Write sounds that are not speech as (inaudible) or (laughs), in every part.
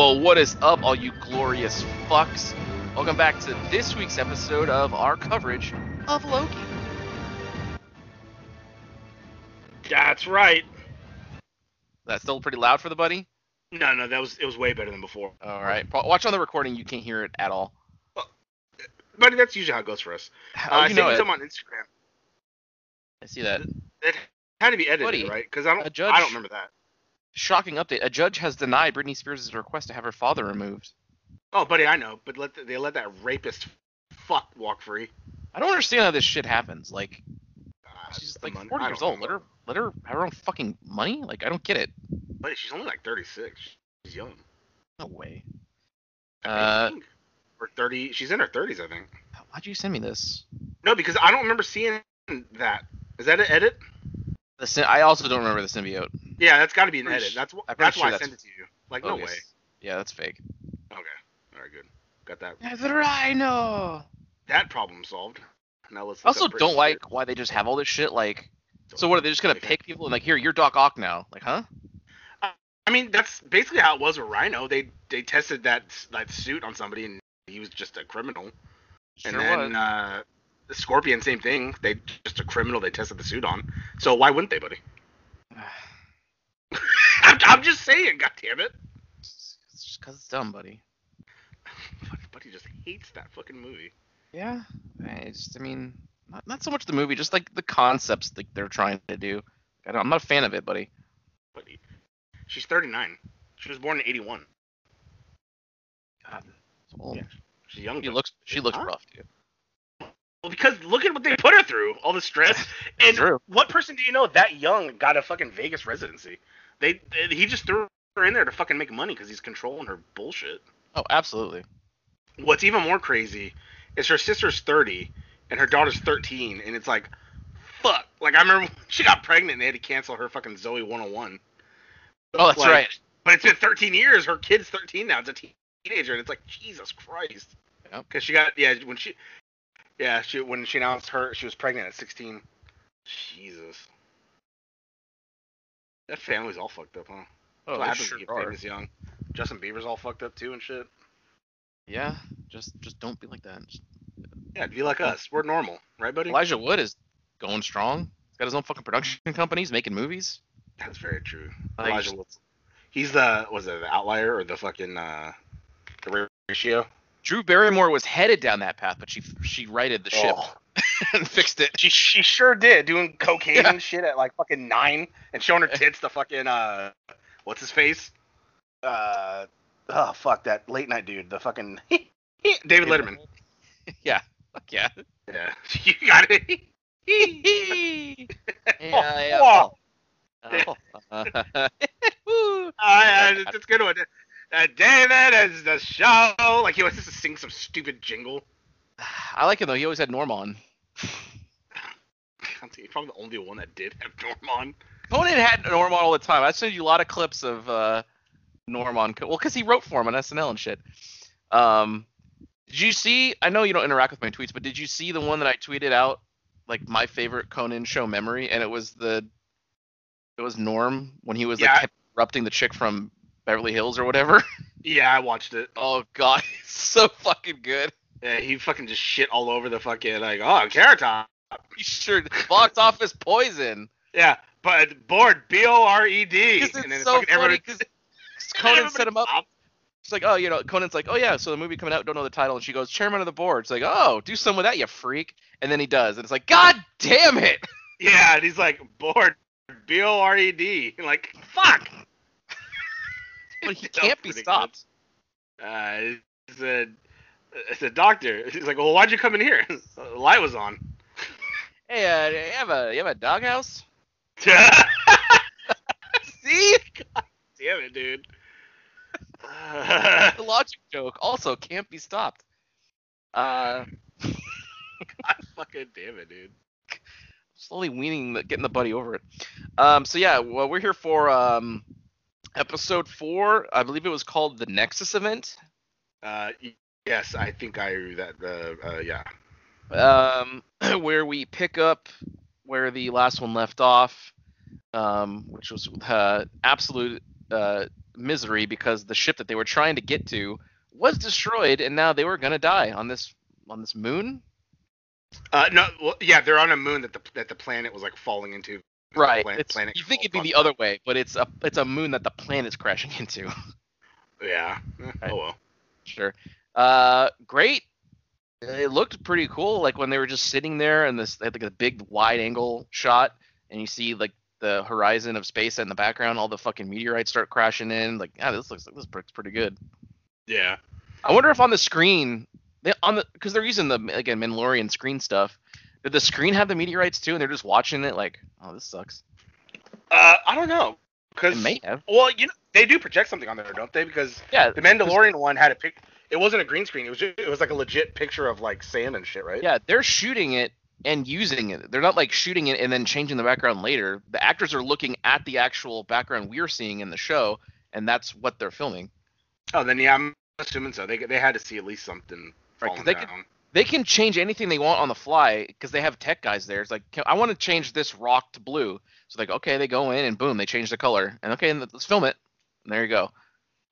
Well, what is up, all you glorious fucks? Welcome back to this week's episode of our coverage of Loki. That's right. That's still pretty loud for the buddy. No, no, that was it was way better than before. All right, watch on the recording. You can't hear it at all. Buddy, that's usually how it goes for us. How uh, I know it? on Instagram. I see that. It had to be edited, Buddy, right? Because I don't, judge- I don't remember that. Shocking update: A judge has denied Britney Spears' request to have her father removed. Oh, buddy, I know, but let the, they let that rapist fuck walk free. I don't understand how this shit happens. Like, Uh, she's like money- 40 years old. know. Let her, let her have her own fucking money. Like, I don't get it. But she's only like 36. She's young. No way. I Uh, think. or 30. She's in her 30s, I think. Why'd you send me this? No, because I don't remember seeing that. Is that an edit? The syn- I also don't remember the symbiote. Yeah, that's got to be an Pretty edit. That's wh- I'm pretty that's sure why I that's sent it to you. Like, no bogus. way. Yeah, that's fake. Okay. All right, good. Got that. The rhino. That problem solved. Now let's. I look also up don't like why they just have all this shit. Like, so what are they just gonna pick people and like, here, you're Doc Ock now? Like, huh? I mean, that's basically how it was with Rhino. They they tested that that suit on somebody, and he was just a criminal. Sure and then was. uh, the Scorpion, same thing. They just a criminal. They tested the suit on. So why wouldn't they, buddy? (sighs) I'm, I'm just saying. God damn it. It's just cause it's dumb, buddy. Buddy, just hates that fucking movie. Yeah. I just, I mean, not, not so much the movie, just like the concepts that they're trying to do. I don't, I'm not a fan of it, buddy. Buddy, she's 39. She was born in 81. God. Well, Yeah. She's young. she looks, she looks Huh? rough, dude. Well, because look at what they put her through. All the stress. (laughs) And True. what person do you know that young got a fucking Vegas residency? They, they he just threw her in there to fucking make money because he's controlling her bullshit. Oh, absolutely. What's even more crazy is her sister's 30 and her daughter's 13, and it's like, fuck. Like I remember she got pregnant and they had to cancel her fucking Zoe 101. Oh, that's Like, right. But it's been 13 years. Her kid's 13 now. It's a teenager, and it's like Jesus Christ. Yep. Because she got yeah when she yeah she when she announced her she was pregnant at 16. Jesus. That family's all fucked up, huh? Oh, what they happens sure when you get are. famous young. Justin Bieber's all fucked up too and shit. Yeah, just, just don't be like that. Just- Yeah, be like us. We're normal, right, buddy? Elijah Wood is going strong. He's got his own fucking production (laughs) company. He's making movies. That's very true. Like, Elijah just- Wood's He's the was it the outlier or the fucking uh the ratio? Drew Barrymore was headed down that path, but she she righted the ship Oh. (laughs) and fixed it. She she sure did doing cocaine Yeah. and shit at like fucking nine and showing her (laughs) tits to fucking uh what's his face? Uh oh fuck that late night dude, the fucking (laughs) David Letterman. yeah, fuck yeah. Yeah. You got it. yeah, Oh, yeah. Oh. Woo. I, I, it's a good one. Uh, David is the show. Like he was just to sing some stupid jingle. I like him though. He always had Norm on. (laughs) He's probably the only one that did have Norm on. Conan had Norm on all the time. I sent you a lot of clips of uh, Norm on. Well, because he wrote for him on SNL and shit. Um, did you see? I know you don't interact with my tweets, but did you see the one that I tweeted out? Like my favorite Conan show memory, and it was the it was Norm when he was Yeah. like interrupting the chick from Beverly Hills or whatever. (laughs) Yeah, I watched it. oh god, (laughs) it's so fucking good. Yeah, he fucking just shit all over the fucking like, oh, carrot top. He sure box office poison. Yeah, but bored, B O R E D. Because it's so funny because (laughs) Conan set him up. It's like, oh, you know, Conan's like, oh yeah, so the movie coming out, don't know the title, and she goes, chairman of the board. It's like, oh, do some with that, you freak. And then he does, and it's like, god damn it. Yeah, and he's like, bored, B O R E D. Like, fuck. He (laughs) can't be stopped. Uh, he said, it's a doctor. (laughs) He's like, well, why'd you come in here? (laughs) The light was on. Hey, uh, you have a you have a doghouse? See, damn it, dude. The logic joke also can't be stopped. Uh, God fucking damn it, dude. slowly weaning, the, getting the buddy over it. Um, so yeah, well, we're here for um, episode four. I believe it was called the Nexus event. Uh, yes, I think I that. Uh, uh, yeah. um, (clears throat) where we pick up where the last one left off, um, which was uh, absolute uh, misery because the ship that they were trying to get to was destroyed, and now they were gonna die on this on this moon. Uh, no, well, yeah, they're on a moon that the that the planet was like falling into. Right. Planet, It's, planet you think it'd be the other way, but it's a it's a moon that the planet's crashing into. (laughs) Yeah. Eh, Right. Oh well. Sure. Uh, great. It looked pretty cool. Like when they were just sitting there and this, they had like a big wide angle shot, and you see like the horizon of space in the background. All the fucking meteorites start crashing in. Like, yeah, this looks this looks pretty good. Yeah. I wonder if on the screen, they, on the because they're using the again Mandalorian screen stuff. Did the screen have the meteorites too, and they're just watching it like, oh, this sucks. Uh, I don't know. Cause It may have. well, you know, they do project something on there, don't they? Because Yeah. the Mandalorian one had a pic. It wasn't a green screen. It was just, it was like a legit picture of like sand and shit, right? Yeah, they're shooting it and using it. They're not like shooting it and then changing the background later. The actors are looking at the actual background we're seeing in the show, and that's what they're filming. Oh, then yeah, I'm assuming so. They they had to see at least something Right, they down. could- They can change anything they want on the fly because they have tech guys there. It's like, I want to change this rock to blue. So like, okay, they go in and boom, they change the color. And okay, and let's film it. And there you go.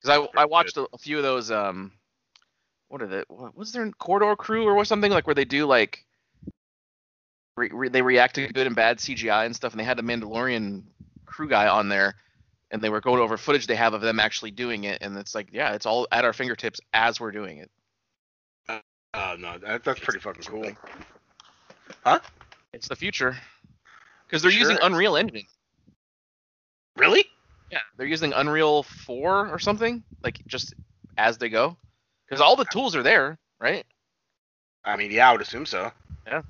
Because I I watched a, a few of those. Um, what are the what was there corridor crew or what something like where they do like. Re, re, they react to good and bad CGI and stuff, and they had a Mandalorian crew guy on there, and they were going over footage they have of them actually doing it, and it's like, yeah, it's all at our fingertips as we're doing it. Oh no, that, that's pretty fucking cool. Huh? It's the future. Because they're Sure using. Unreal Engine. Really? Yeah, they're using Unreal 4 or something, like just as they go. Because all the tools are there, right? I mean, yeah, I would assume so. Yeah.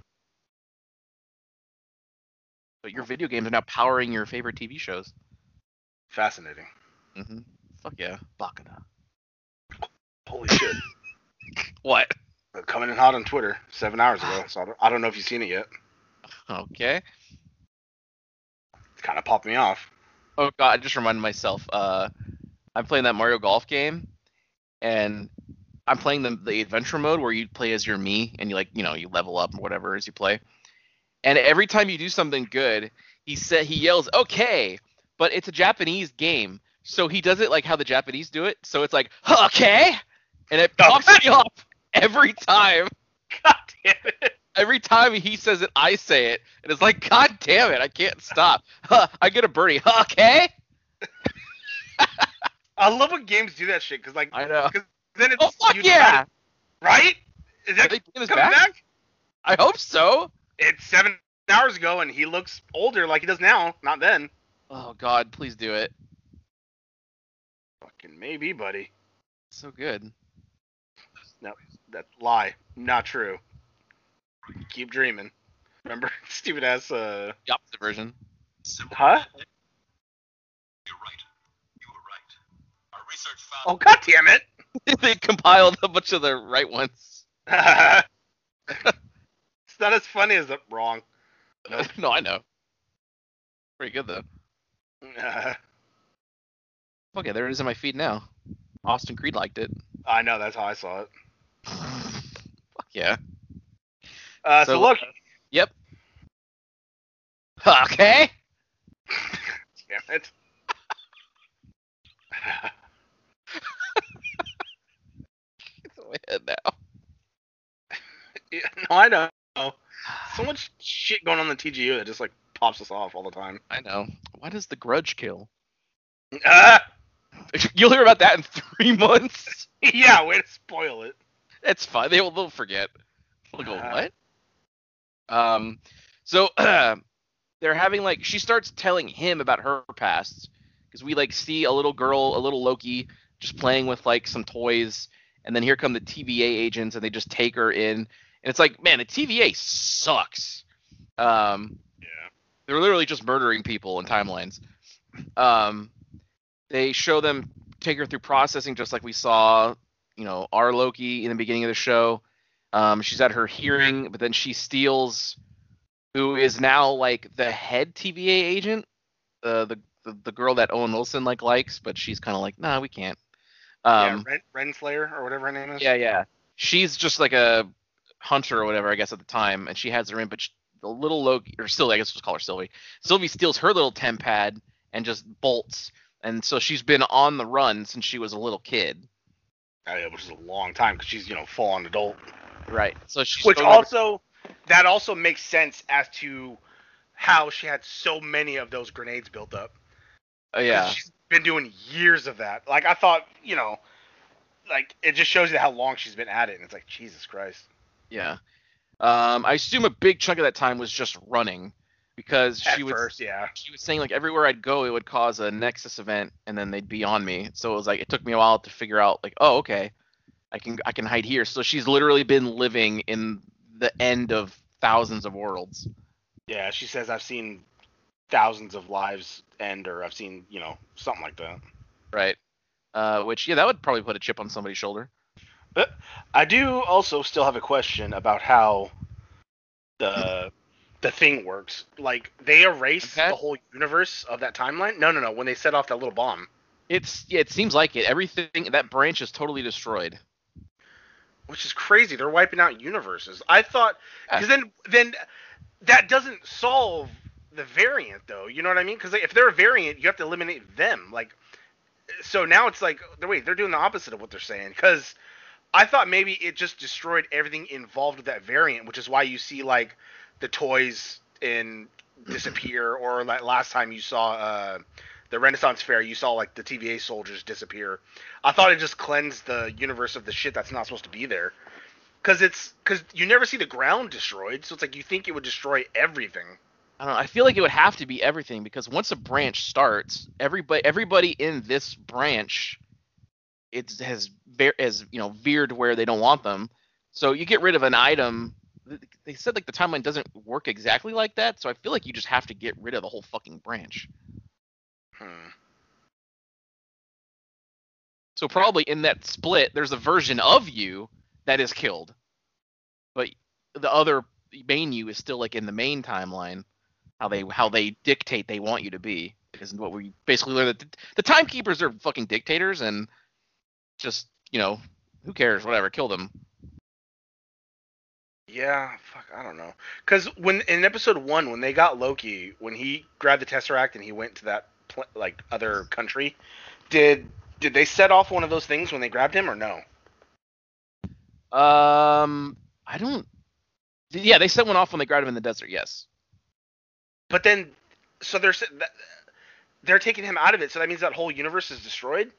But your video games are now powering your favorite TV shows. Fascinating. Mm-hmm. Fuck yeah. Bakada. Holy shit. (laughs) What? Coming in hot on Twitter seven hours ago. (sighs) So I don't, I don't know if you've seen it yet. Okay. It's kind of popped me off. Oh god, I just reminded myself. Uh, I'm playing that Mario Golf game, and I'm playing the the adventure mode where you play as your me and you like you know you level up or whatever as you play. And every time you do something good, he said he yells "Okay," but it's a Japanese game, so he does it like how the Japanese do it. So it's like "Okay," and it (laughs) Oh, pops me off every time. (laughs) God damn it. Every time he says it, I say it, and it's like, God damn it, I can't stop. Huh, I get a birdie. Okay. (laughs) I love when games do that shit because like I know. then it's Oh fuck yeah! right? Is that they bringing this coming back? back? I hope so. It's seven hours ago and he looks older like he does now. Not then. Oh God, please do it. Fucking maybe, buddy. So good. That lie. Not true. Keep dreaming. Remember (laughs) stupid ass uh The opposite version. Huh? You're right. You were right. Our research found Oh god damn it. (laughs) they compiled a bunch of the right ones. (laughs) it's not as funny as the wrong. no, I know. Pretty good though. Okay, there it is in my feed now. Austin Creed liked it. I know that's how I saw it. (sighs) Fuck yeah. Uh, so, So, look, Yep. Okay. damn it. It's in my head now. Yeah, no, I know. So much shit going on in the TGU that just like pops us off all the time. I know. Why does the grudge kill? Ah! (laughs) You'll hear about that in three months. (laughs) yeah, way to spoil it. It's fine. They will. They'll forget. They'll go Uh. what? Um. So (clears throat) they're having like she starts telling him about her past because we like see a little girl, a little Loki, just playing with like some toys, and then here come the TVA agents and they just take her in, and it's like, man, the TVA sucks. Um. Yeah. They're literally just murdering people in timelines. Um. they show them take her through processing, just like we saw, you know, our Loki in the beginning of the show. Um, she's at her hearing, but then she steals who is now like the head TVA agent, uh, the the the girl that Owen Wilson like likes, but she's kind of like, nah, we can't. Um, yeah, Ren, Renslayer or whatever her name is. yeah, yeah. She's just like a hunter or whatever, I guess, at the time, and she has her in, but sh the little Loki, or Sylvie, I guess we'll call her Sylvie. Sylvie steals her little temp pad and just bolts, and so she's been on the run since she was a little kid. Which is a long time because she's you know full on adult. Right. So she's Which also that also makes sense as to how she had so many of those grenades built up. Oh, yeah. She's been doing years of that. Like I thought, you know, like it just shows you how long she's been at it, and it's like Jesus Christ. Yeah. Um, I assume a big chunk of that time was just running because At she was first, yeah. she was saying like everywhere I'd go it would cause a Nexus event and then they'd be on me. So it was like it took me a while to figure out like oh okay, I can I can hide here. So she's literally been living in the end of thousands of worlds. Yeah, she says I've seen thousands of lives end, or I've seen, you know, something like that. Right. Uh, which yeah that would probably put a chip on somebody's shoulder. But I do also still have a question about how the the thing works. Like they erase Okay. the whole universe of that timeline. No, no, no. When they set off that little bomb, It's yeah it seems like it. Everything that branch is totally destroyed. which is crazy. They're wiping out universes. I thought because then then that doesn't solve the variant though. You know what I mean? Because if they're a variant, you have to eliminate them. Like so now it's like wait they're doing the opposite of what they're saying because I thought maybe it just destroyed everything involved with that variant, which is why you see like the toys in disappear or like last time you saw uh the Renaissance Fair, you saw like the TVA soldiers disappear. I thought it just cleansed the universe of the shit that's not supposed to be there. Cause it's cause you never see the ground destroyed, so it's like you think it would destroy everything. I don't know. I feel like it would have to be everything because once a branch starts, everybody everybody in this branch it has has you know veered where they don't want them. So you get rid of an item. Th- They said like the timeline doesn't work exactly like that, so I feel like you just have to get rid of the whole fucking branch. Hmm. So probably in that split, there's a version of you that is killed, but the other main you is still like in the main timeline. How they how they dictate they want you to be is what we basically learned that the, the timekeepers are fucking dictators and just you know who cares whatever kill them. Yeah, fuck, I don't know. Cause when in episode one, when they got Loki, when he grabbed the Tesseract and he went to that pl- like other country, did did they set off one of those things when they grabbed him or no? Um, I don't. Yeah, they set one off when they grabbed him in the desert. Yes. But then, so they're they're taking him out of it, so that means that whole universe is destroyed.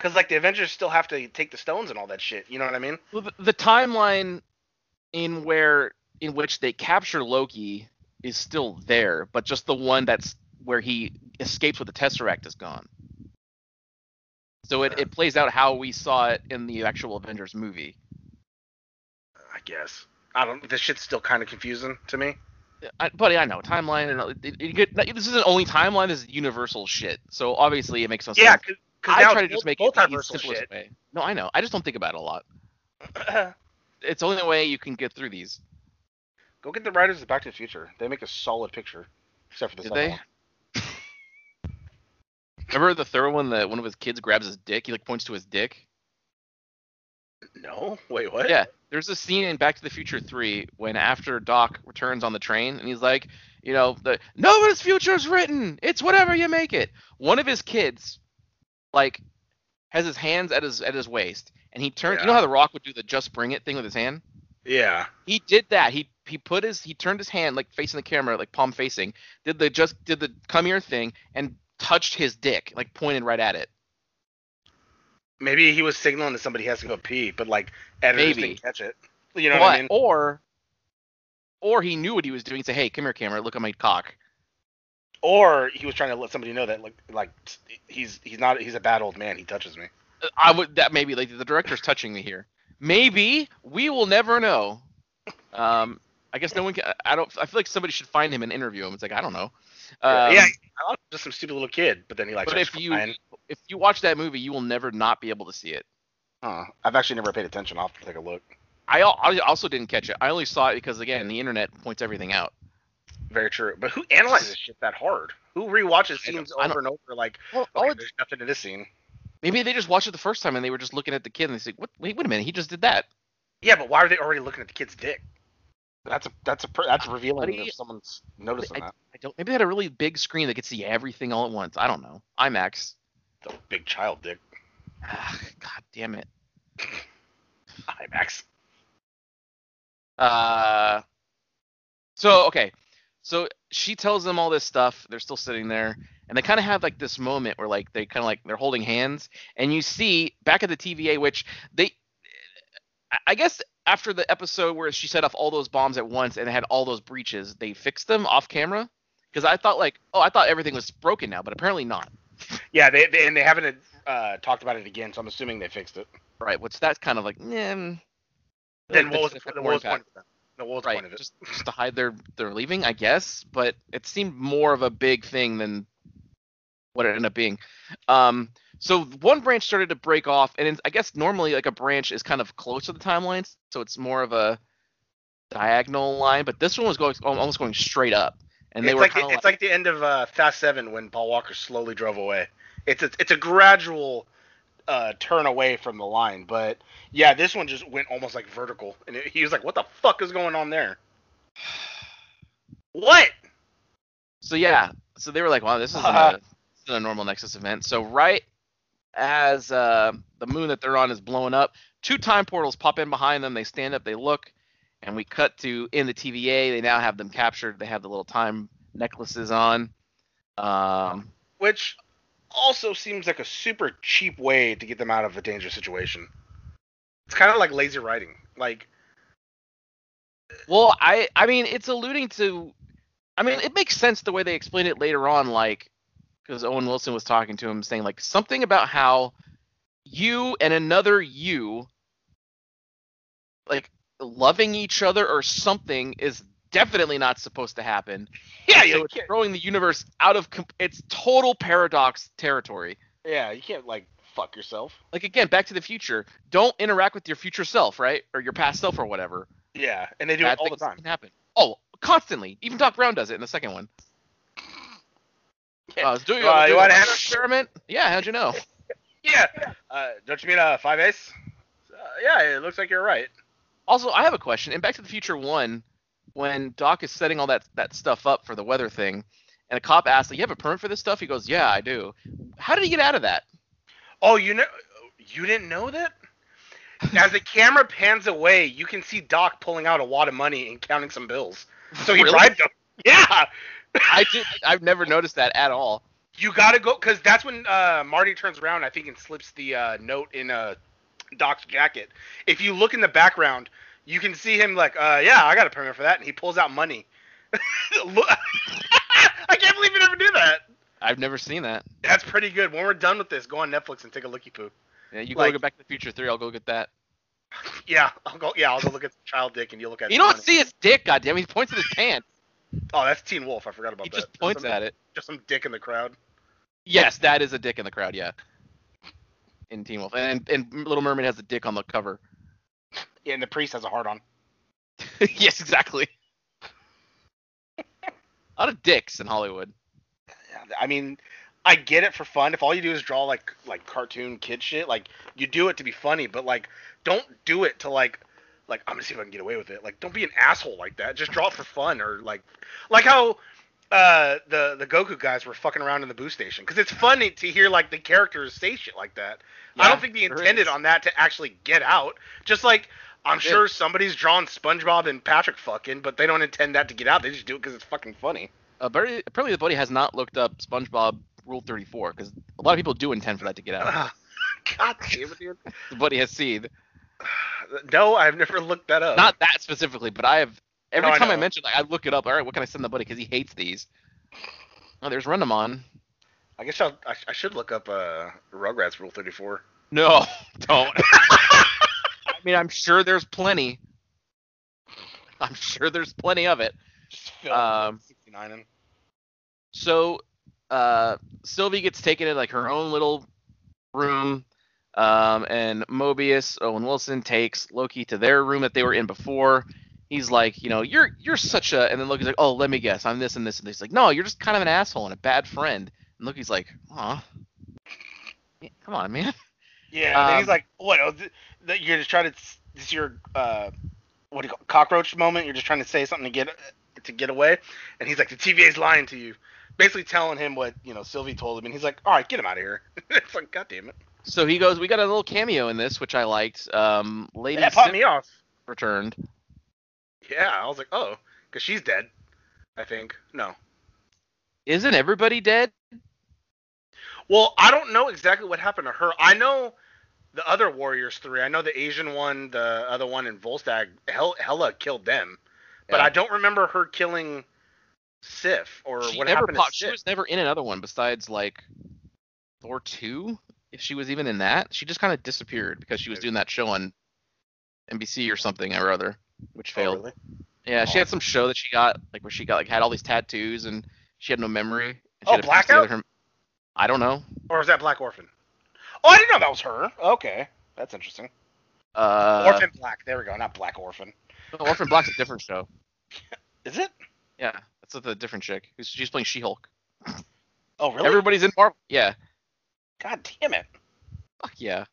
Cause like the Avengers still have to take the stones and all that shit. You know what I mean? Well, the, the timeline in where in which they capture Loki is still there, but just the one that's where he escapes with the Tesseract is gone. So it, it plays out how we saw it in the actual Avengers movie. I guess. I don't. This shit's still kind of confusing to me. I, buddy, I know timeline, and it, it, it, this isn't only timeline. This is universal shit. So obviously it makes no Yeah, sense. because I try to just make it the simplest shit. way. No, I know. I just don't think about it a lot. (laughs) It's the only way you can get through these. Go get the writers of Back to the Future. They make a solid picture, except for the Did second they? one. (laughs) Remember the third one that one of his kids grabs his dick? He like points to his dick. No, wait, what? Yeah, there's a scene in Back to the Future 3 when after Doc returns on the train and he's like, you know, the nobody's future is written. It's whatever you make it. One of his kids, like, has his hands at his at his waist, and he turned. You know how the Rock would do the just bring it thing with his hand? Yeah. He did that. He he put his he turned his hand like facing the camera, like palm facing. Did the just did the come here thing and touched his dick, like pointed right at it. Maybe he was signaling that somebody has to go pee, but like editors Maybe. didn't catch it. You know But- what I mean? Or or he knew what he was doing. Say, hey, come here, camera. Look at my cock. Or he was trying to let somebody know that like like he's he's not he's a bad old man. He touches me. I would that maybe like the director's touching me here. Maybe we will never know. Um, I guess no one can. I don't. I feel like somebody should find him and interview him. It's like I don't know. Um, yeah, I thought just some stupid little kid, but then he like. but if you crying. if you watch that movie, you will never not be able to see it. Huh. I've actually never paid attention. I'll have to take a look. I, I also didn't catch it. I only saw it because again, the internet points everything out. Very true. But who analyzes shit that hard? Who rewatches I don't- scenes over and over? Like, Well, all okay, it- there's nothing in this scene. maybe they just watched it the first time and they were just looking at the kid and they say, "What? Wait, wait a minute, he just did that." Yeah, but why are they already looking at the kid's dick? That's a that's a per- that's revealing Buddy, if someone's noticing that. I don't. Maybe they had a really big screen that could see everything all at once. I don't know. IMAX. The big child dick. Ah, God damn it. (laughs) IMAX. Uh, so okay, so she tells them all this stuff. They're still sitting there, and they kind of have like this moment where like they kind of like they're holding hands, and you see back at the TVA, which they, I- guess after the episode where she set off all those bombs at once and had all those breaches, they fixed them off camera. Because I thought like, oh, I thought everything was broken now, but apparently not. Yeah, they, they and they haven't uh, talked about it again, so I'm assuming they fixed it. Right, which that's kind of like, eh, Then what was, the, what was the point of that? No, what was the right point of it? just, just to hide their their leaving i guess but it seemed more of a big thing than what it ended up being um so one branch started to break off and i guess normally like a branch is kind of close to the timelines so it's more of a diagonal line but this one was going almost going straight up and they it's were like the, it's like the end of uh, Fast Seven when Paul Walker slowly drove away. It's a, it's a gradual uh, turn away from the line, but yeah, this one just went almost like vertical, and it, he was like, "What the fuck is going on there?" (sighs) What? So yeah, so they were like, "Wow, this isn't, Uh-huh. a, (laughs) this isn't a normal Nexus event." So right as uh, the moon that they're on is blowing up, two time portals pop in behind them. They stand up, they look, and we cut to in the TVA. They now have them captured. They have the little time necklaces on. Um, Which also seems like a super cheap way to get them out of a dangerous situation. It's kind of like lazy writing. Like, well, I I mean, it's alluding to. I mean, it makes sense the way they explain it later on, like because Owen Wilson was talking to him, saying like something about how you and another you, like loving each other or something, is definitely not supposed to happen. yeah, so it's throwing the universe out of com- its total paradox territory. yeah, you can't like fuck yourself. Like again, Back to the Future, don't interact with your future self, right, or your past self, or whatever. Yeah, and they do Bad it all the time. Can happen. Oh, constantly. Even Doc Brown does it in the second one. Yeah. Uh, do you, Uh, you wanna handle- experiment? Yeah, how'd you know? (laughs) Yeah. Uh, don't you mean a five ace? Uh, yeah, it looks like you're right. Also, I have a question. In Back to the Future One, when Doc is setting all that that stuff up for the weather thing, and a cop asks, like, "You have a permit for this stuff?" He goes, "Yeah, I do." How did he get out of that? Oh, you know, you didn't know that? As the camera pans away, you can see Doc pulling out a wad of money and counting some bills. So he Really? bribed them. (laughs) Yeah. I did. I've never noticed that at all. You gotta go, cause that's when uh, Marty turns around, I think, and slips the uh, note in uh, Doc's jacket. If you look in the background, you can see him like, uh, yeah, I got a permit for that, and he pulls out money. (laughs) (laughs) I can't believe you never do that. I've never seen that. That's pretty good. When we're done with this, go on Netflix and take a looky poo. Yeah, you go Like- look at Back to the Future Three. I'll go get that. (laughs) Yeah, I'll go. Yeah, I'll go look at child dick, and you look at. You don't money. see his dick, goddamn. He points at his pants. Oh, that's Teen Wolf. I forgot about He that. He just points some, at it. Just some dick in the crowd. Yes, that is a dick in the crowd. Yeah. In Teen Wolf, and and Little Mermaid has a dick on the cover. Yeah, and the priest has a heart on. (laughs) yes, exactly. a lot of dicks in Hollywood. I mean, I get it for fun. If all you do is draw like like cartoon kid shit, like you do it to be funny, but like don't do it to like like I'm gonna see if I can get away with it. Like don't be an asshole like that. Just draw it for fun or like like how uh the the Goku guys were fucking around in the boo station because it's funny to hear like the characters say shit like that. I don't think they intended is. on that to actually get out. Just like I'm It sure somebody's drawn SpongeBob and Patrick fucking, but they don't intend that to get out. They just do it because it's fucking funny. Uh, apparently, apparently the buddy has not looked up SpongeBob Rule 34 because a lot of people do intend for that to get out. (laughs) God damn it, dude. (laughs) the buddy has seen. (sighs) No, I've never looked that up. Not that specifically, but I have. Every No, time I, know. mention, like, I look it up. All right, what can I send the buddy? Because he hates these. Oh, there's Rendemon. I guess I'll, I, sh- I should look up uh, Rugrats Rule 34. No, (laughs) don't. I mean, I'm sure there's plenty. I'm sure there's plenty of it. Um, 69 in. so uh, Sylvie gets taken to like her own little room, um, and Mobius, Owen Wilson takes Loki to their room that they were in before. He's like, you know, you're you're such a, and then Loki's like, oh, let me guess, I'm this and this and this. He's like, no, you're just kind of an asshole and a bad friend. And Loki's like, aw, come on, man. Yeah, and then he's Um, like, "What? Oh, th- th- you're just trying to this your uh, what do you call it, cockroach moment? You're just trying to say something to get to get away." And he's like, "The TVA's lying to you," basically telling him what you know Sylvie told him, and he's like, "All right, get him out of here." (laughs) it's like, God damn it! So he goes, we got a little cameo in this, which I liked. Um, Lady popped Sif me off. returned. Yeah, I was like, "Oh, because she's dead." I think no. Isn't everybody dead? Well, I don't know exactly what happened to her. I know the other Warriors three. I know the Asian one, the other one, in Volstagg. Hel- Hela killed them, but Yeah. I don't remember her killing Sif or she what happened popped. to She was never in another one besides like Thor two, if she was even in that. She just kind of disappeared because she was doing that show on NBC or something or other, which Oh, failed. really? Yeah, she Oh. had some show that she got like where she got like had all these tattoos and she had no memory. And she Oh, Blackout? her- I don't know. Or is that Black Orphan? Oh, I didn't know that was her. Okay, that's interesting. Uh, Orphan Black. There we go. Not Black Orphan. no, Orphan Black's a different show. (laughs) Is it? Yeah, that's with a different chick. She's playing She-Hulk. Oh, really? Everybody's in Marvel. Yeah. God damn it. Fuck yeah.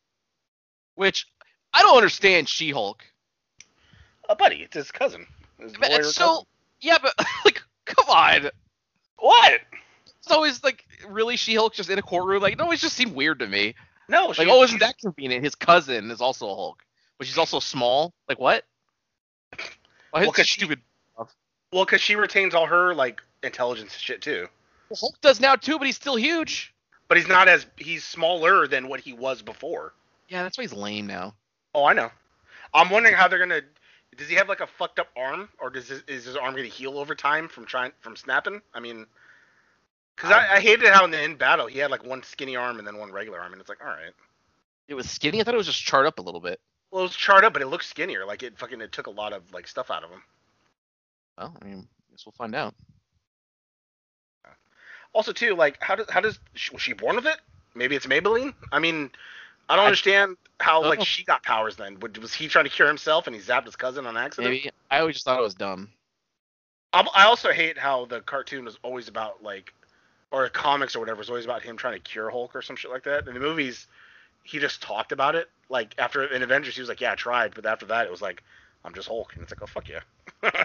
Which I don't understand She-Hulk. A buddy. It's his cousin. His But it's so cousin. yeah, but (laughs) like, come on. What? It's always like really She-Hulk just in a courtroom. Like it always just seemed weird to me. No. Like, oh, isn't that convenient? His cousin is also a Hulk, but she's also small. Like what? (laughs) Why Well, is 'cause she- Well, because she retains all her like intelligence shit too. Well, Hulk does now too, but he's still huge. But he's not as he's smaller than what he was before. Yeah, that's why he's lame now. Oh, I know. I'm wondering how they're gonna. Does he have like a fucked up arm, or does his, is his arm gonna heal over time from trying from snapping? I mean, because I, I hated how in the end battle he had like one skinny arm and then one regular arm, and it's like, all right. It was skinny. I thought it was just charred up a little bit. Well, it was charred up, but it looked skinnier. Like it fucking it took a lot of like stuff out of him. Well, I mean, guess we'll find out. Also, too, like how does how does was she born with it? Maybe it's Maybelline. I mean, I don't I- understand how like Oh. she got powers then. Was he trying to cure himself and he zapped his cousin on accident? Maybe I always just thought it was dumb. I'm- I also hate how the cartoon was always about like, or comics or whatever was always about him trying to cure Hulk or some shit like that. In the movies, he just talked about it. Like after in Avengers, he was like, "Yeah, I tried," but after that, it was like, "I'm just Hulk," and it's like, "Oh fuck yeah." (laughs)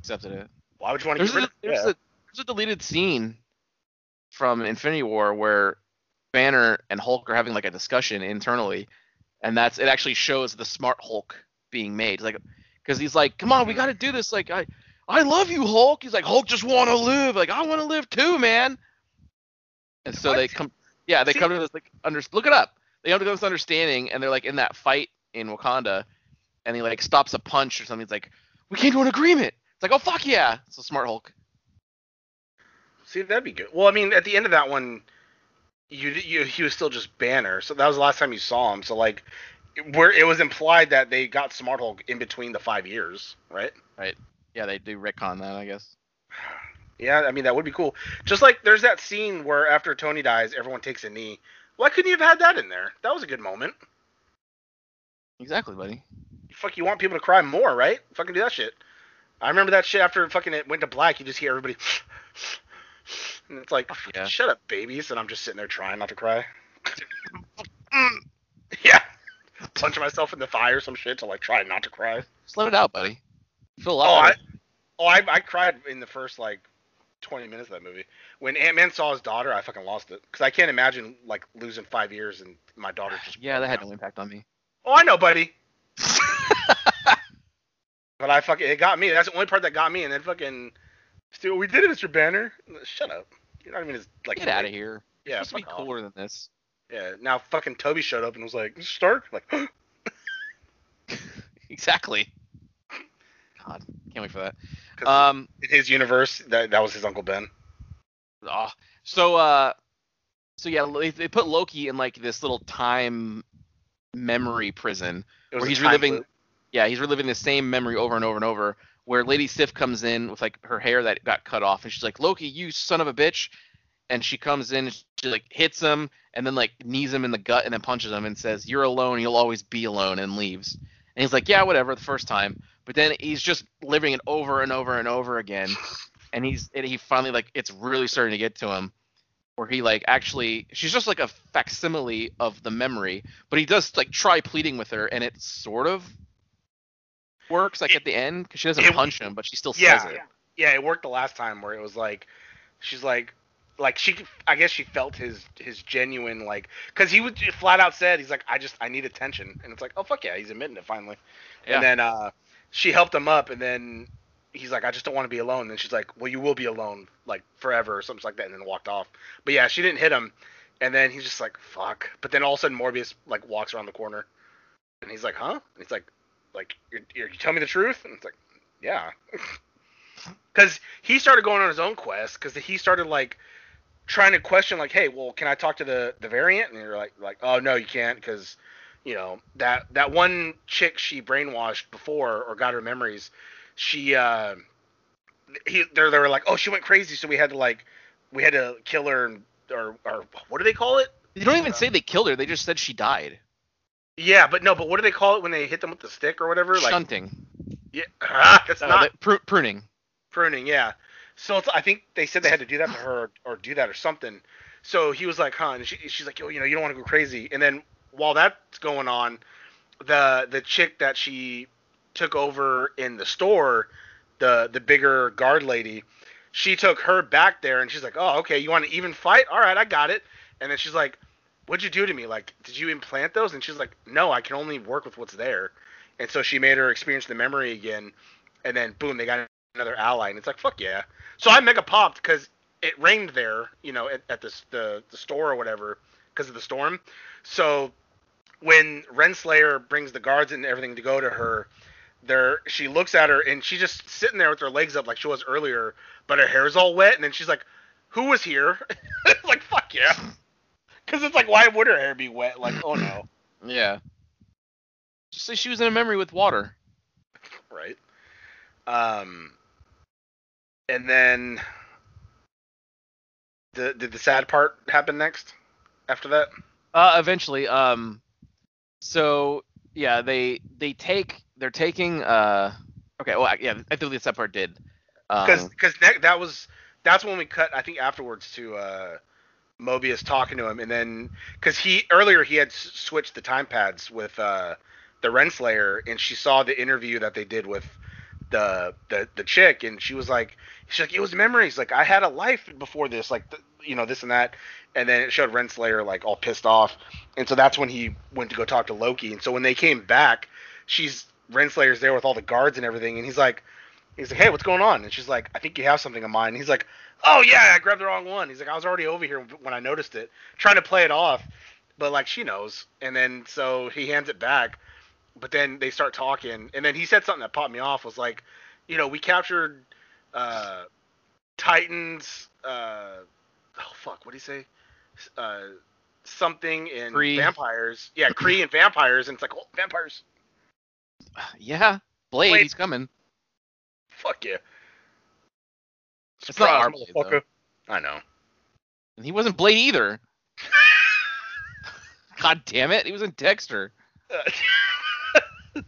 Accepted it. Why would you want to There's get rid a, of? there's, Yeah. a, there's a deleted scene from Infinity War where Banner and Hulk are having like a discussion internally, and that's it. Actually shows the smart Hulk being made. Like, because he's like, "Come on, we got to do this." Like, I, I love you, Hulk. He's like, Hulk just want to live. Like, I want to live too, man. And so they come, yeah, they See- come to this like under. Look it up. They come to this understanding, and they're like in that fight in Wakanda, and he like stops a punch or something. He's like, "We came to an agreement." It's like, "Oh fuck yeah!" It's a smart Hulk. See, that'd be good. Well, I mean, at the end of that one, you you he was still just Banner, so that was the last time you saw him. So like, where it was implied that they got Smart Hulk in between the five years, right? Right. Yeah, they do retcon that, I guess. Yeah, I mean that would be cool. Just like there's that scene where after Tony dies, everyone takes a knee. Why couldn't you have had that in there? That was a good moment. Exactly, buddy. Fuck, you want people to cry more, right? Fucking do that shit. I remember that shit after fucking it went to black. You just hear everybody, and it's like, oh, yeah. shut up, babies. And I'm just sitting there trying not to cry. (laughs) yeah, punching myself in the thigh or some shit to like try not to cry. Let it out, buddy. Feel a Oh, I, oh, I, I cried in the first like 20 minutes of that movie. When Ant Man saw his daughter, I fucking lost it because I can't imagine like losing five years and my daughter just. (sighs) yeah, that had no impact on me. Oh, I know, buddy. (laughs) But I fucking it got me. That's the only part that got me. And then fucking, Stu, we did it, Mr. Banner. Shut up. You're not even as like. Get out of here. Yeah, It's supposed to fuck be off. cooler than this. Yeah. Now fucking Toby showed up and was like, Stark. Like, (laughs) Exactly. God, can't wait for that. Um, in his universe, that that was his uncle Ben. oh, so uh, so yeah, they, they put Loki in like this little time memory prison where he's reliving. loop. Yeah, he's reliving the same memory over and over and over. Where Lady Sif comes in with like her hair that got cut off, and she's like, "Loki, you son of a bitch!" And she comes in, and she like hits him, and then like knees him in the gut, and then punches him, and says, "You're alone. You'll always be alone," and leaves. And he's like, "Yeah, whatever." The first time, but then he's just living it over and over and over again, (laughs) and he's and he finally like it's really starting to get to him, where he like actually she's just like a facsimile of the memory, but he does like try pleading with her, and it sort of works like It- at the end because she doesn't it- punch him, but she still yeah, says it. yeah, it worked the last time where it was like, she's like, like she, I guess she felt his his genuine like, because he would flat out said he's like, I just I need attention, and it's like, oh fuck yeah, he's admitting it finally. Yeah. And then uh, she helped him up, and then he's like, I just don't want to be alone. And then she's like, Well, you will be alone like forever or something like that, and then walked off. But yeah, she didn't hit him, and then he's just like, fuck. But then all of a sudden Mobius like walks around the corner, and he's like, huh? And he's like, like you're, you're, you tell me the truth, and it's like, yeah. (laughs) Because he started going on his own quest, because he started like trying to question like, hey, well, can I talk to the the variant? And you're like, like, oh no, you can't, because you know that that one chick she brainwashed before or got her memories, she uh, he they they were like, oh, she went crazy, so we had to like we had to kill her and or or what do they call it? you don't even say they killed her. They just said she died. Yeah, but no, but what do they call it when they hit them with the stick or whatever? Like Shunting. yeah, (laughs) ah, that's Uh, not they- pru- pruning. pruning. Yeah. So it's, I think they said they had to do that to her or, or do that or something. So he was like, huh? And she, she's like, oh, you know, you don't want to go crazy. And then while that's going on, the the chick that she took over in the store, the the bigger guard lady, she took her back there and she's like, oh, okay, you want to even fight? All right, I got it. And then she's like, what'd you do to me? Like, did you implant those? And she's like, no, I can only work with what's there. And so she made her experience the memory again. And then boom, they got another ally. And it's like, fuck yeah. So I mega popped because it rained there, you know, at, at the, the store or whatever because of the storm. So when Renslayer brings the guards and everything to go to her, there she looks at her and she's just sitting there with her legs up like she was earlier, but her hair's all wet. And then she's like, "Who was here?" (laughs) like, "Fuck yeah," because it's like, why would her hair be wet? Like, oh no, (clears throat) Yeah. Just say she was in a memory with water. right? Um, and then the did the sad part happen next after that? Uh, eventually, um, so yeah, they they take they're taking uh, okay, well yeah, I think the that part did. because Um, because that, that was that's when we cut I think afterwards to uh Mobius talking to him and then because he earlier he had switched the time pads with uh the Renslayer and she saw the interview that they did with the the the chick and she was like she's like it was memories. Like I had a life before this like th- you know this and that. And then it showed Renslayer like all pissed off and so that's when he went to go talk to Loki and so when they came back she's Renslayer's there with all the guards and everything and he's like He's like, hey, what's going on? And she's like, I think you have something in mind. And he's like, oh yeah, I grabbed the wrong one. He's like, I was already over here when I noticed it, trying to play it off, but like she knows. And then so he hands it back, but then they start talking, and then he said something that popped me off. Was like, you know, we captured uh, Titans. Uh, oh fuck, what did he say? Uh, something in Kree. vampires. Yeah, (clears throat) Kree and vampires, and it's like, oh, vampires. yeah, Blade, Blade. he's coming. Fuck yeah. It's not our Surprise, Blade, motherfucker. I know. And he wasn't Blade either. (laughs) God damn it, he was in Dexter. (laughs) have,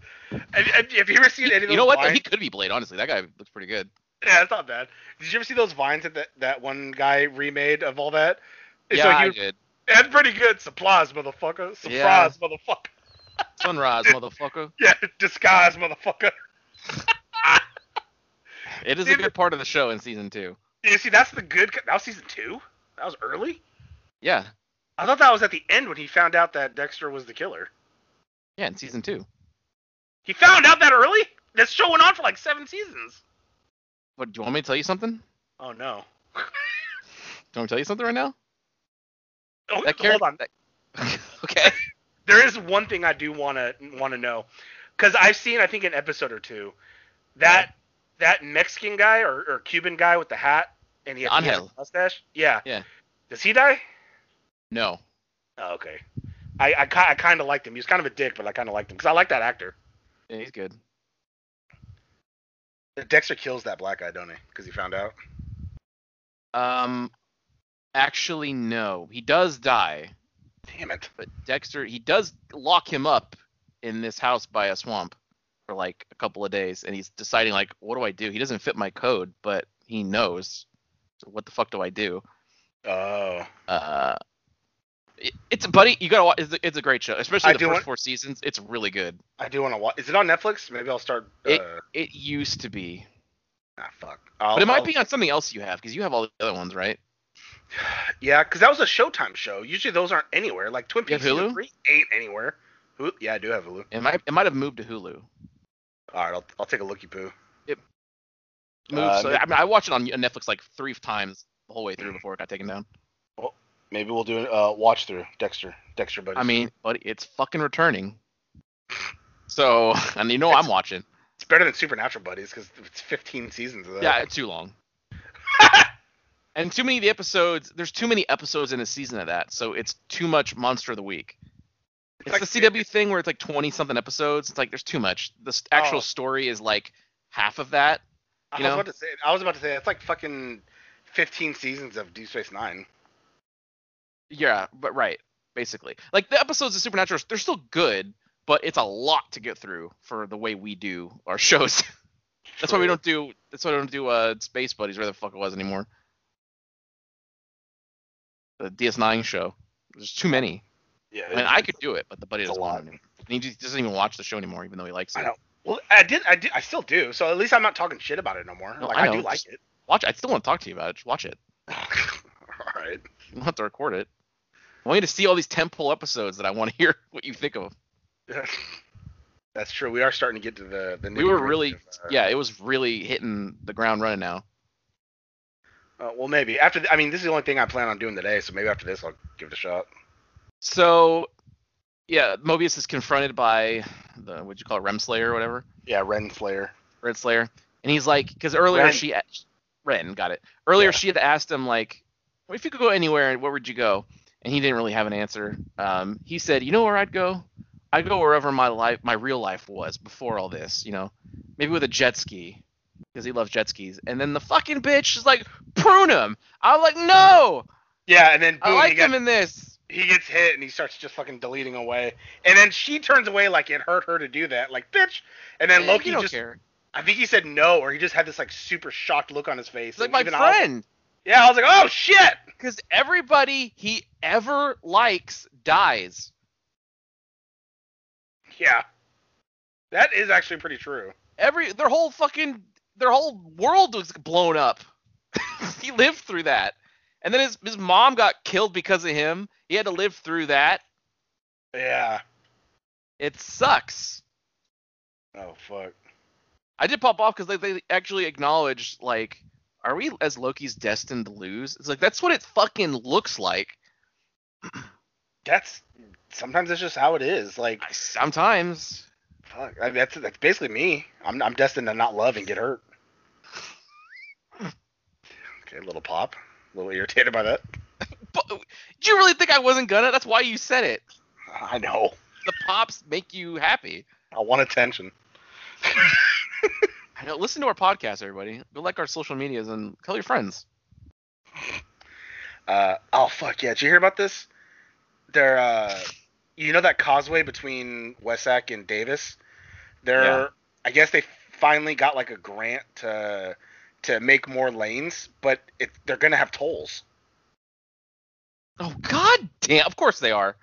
have have you ever seen any of those You know what? Vines? He could be Blade. Honestly, that guy looks pretty good. Yeah, it's not bad. Did you ever see those vines that that, that one guy remade of all that? Yeah, like I did. That's pretty good. Surprise, motherfucker. Surprise, Yeah. motherfucker. Sunrise, (laughs) motherfucker. Yeah, disguise, motherfucker. It is a good part of the show in season two. You see, that's the good. That was season two. That was early. Yeah, I thought that was at the end when he found out that Dexter was the killer. yeah, in season two. He found out that early. This show went on for like seven seasons. What? Do you want me to tell you something? Oh no. you want me to tell you something right now? Oh, That hold on. that- (laughs) okay. (laughs) There is one thing I do want to want to know, because I've seen I think an episode or two, that that Mexican guy or, or Cuban guy with the hat and he, had, he has a mustache. Yeah. Yeah. Does he die? No. Oh, okay. I I, I kind of liked him. He was kind of a dick, but I kind of liked him because I like that actor. Yeah, he's good. Dexter kills that black guy, don't he? Because he found out. Um, actually, no. He does die, Damn it. but Dexter he does lock him up in this house by a swamp for like a couple of days, and he's deciding like, what do I do? He doesn't fit my code, but he knows. So what the fuck do I do? Oh. Uh, it, it's buddy, you gotta watch. It's, a- it's a great show, especially I the first want- four seasons. It's really good. I do want to watch. Is it on Netflix? Maybe I'll start. It- Uh, It used to be, ah, fuck. I'll, but it might I'll- be on something else you have because you have all the other ones, right? (sighs) Yeah, because that was a Showtime show. Usually those aren't anywhere. Like Twin Peaks Hulu? ain't anywhere. Hulu? Yeah, I do have Hulu. It might it might have moved to Hulu. All right, I'll, I'll take a looky poo. Moved, Uh, so, I mean, I watched it on Netflix like three times the whole way through before it got taken down. Well, Maybe we'll do a uh, watch through Dexter. Dexter, buddies. I mean, but it's fucking returning. So, (laughs) and you know I'm watching. it's better than Supernatural buddies because it's 15 seasons of that. Yeah, it's too long. (laughs) and too many of the episodes. There's too many episodes in a season of that, so it's too much monster of the week. It's, like- the CW thing where it's like 20 something episodes. It's like there's too much. The actual Oh. story is like half of that. I was know? about to say. I was about to say it's like fucking 15 seasons of Deep Space Nine. Yeah, but right, basically. Like the episodes of Supernatural, they're still good, but it's a lot to get through for the way we do our (laughs) shows. that's why we don't do. That's why we don't do uh Space Buddies, where the fuck it was anymore. The DS9 show. There's too many. Yeah. I mean, I could do it, but the buddy doesn't want to. He doesn't even watch the show anymore, even though he likes it. I know. Well, I did. I did. I still do. So at least I'm not talking shit about it no more. No, like I I, do like just- it. Watch. I still want to talk to you about it. Just watch it. (laughs) All right. You don't have to record it. I want you to see all these temple episodes that I want to hear (laughs) what you think of. (laughs) That's true. We are starting to get to the the. We were really, of, uh, yeah, it was really hitting the ground running now. Uh, well, maybe after. th- I mean, this is the only thing I plan on doing today. So maybe after this, I'll give it a shot. So, yeah, Mobius is confronted by the what'd you call it, Remslayer or whatever, Yeah, Ren Slayer. Red Slayer, and he's like, because earlier Ren. she, Ren, got it. Earlier Yeah. she had asked him like, well, if you could go anywhere, and where would you go? And he didn't really have an answer. Um, he said, you know where I'd go? I'd go wherever my life, my real life was before all this. You know, maybe with a jet ski, because he loves jet skis. And then the fucking bitch is like, prune him. I'm like, no, Yeah, and then boom, I like got, him in this. He gets hit and he starts just fucking deleting away. And then she turns away like it hurt her to do that, like bitch. And then Loki just, care. I think he said no, or he just had this like super shocked look on his face. Like my even I was- friend. yeah, I was like, oh shit. because everybody he ever likes dies. Yeah, that is actually pretty true. Every their whole fucking their whole world was blown up. (laughs) he lived through that, and then his his mom got killed because of him. He had to live through that. Yeah. It sucks. Oh fuck. I did pop off because they, they actually acknowledged like, are we as Loki's destined to lose? It's like that's what it fucking looks like. (clears throat) That's sometimes it's just how it is. Like I, sometimes. fuck, I, mean, that's that's basically me. I'm I'm destined to not love and get hurt. (laughs) Okay, little pop. A little irritated by that. But, do you really think I wasn't gonna? That's why you said it. I know. The pops make you happy. I want attention. (laughs) I know. Listen to our podcast, everybody. Go like our social medias and tell your friends. Uh, oh fuck yeah! Did you hear about this? They're uh, you know that causeway between West Sac and Davis. They're Yeah. I guess they finally got like a grant to to make more lanes, but it they're gonna have tolls, Oh God damn! Of course they are.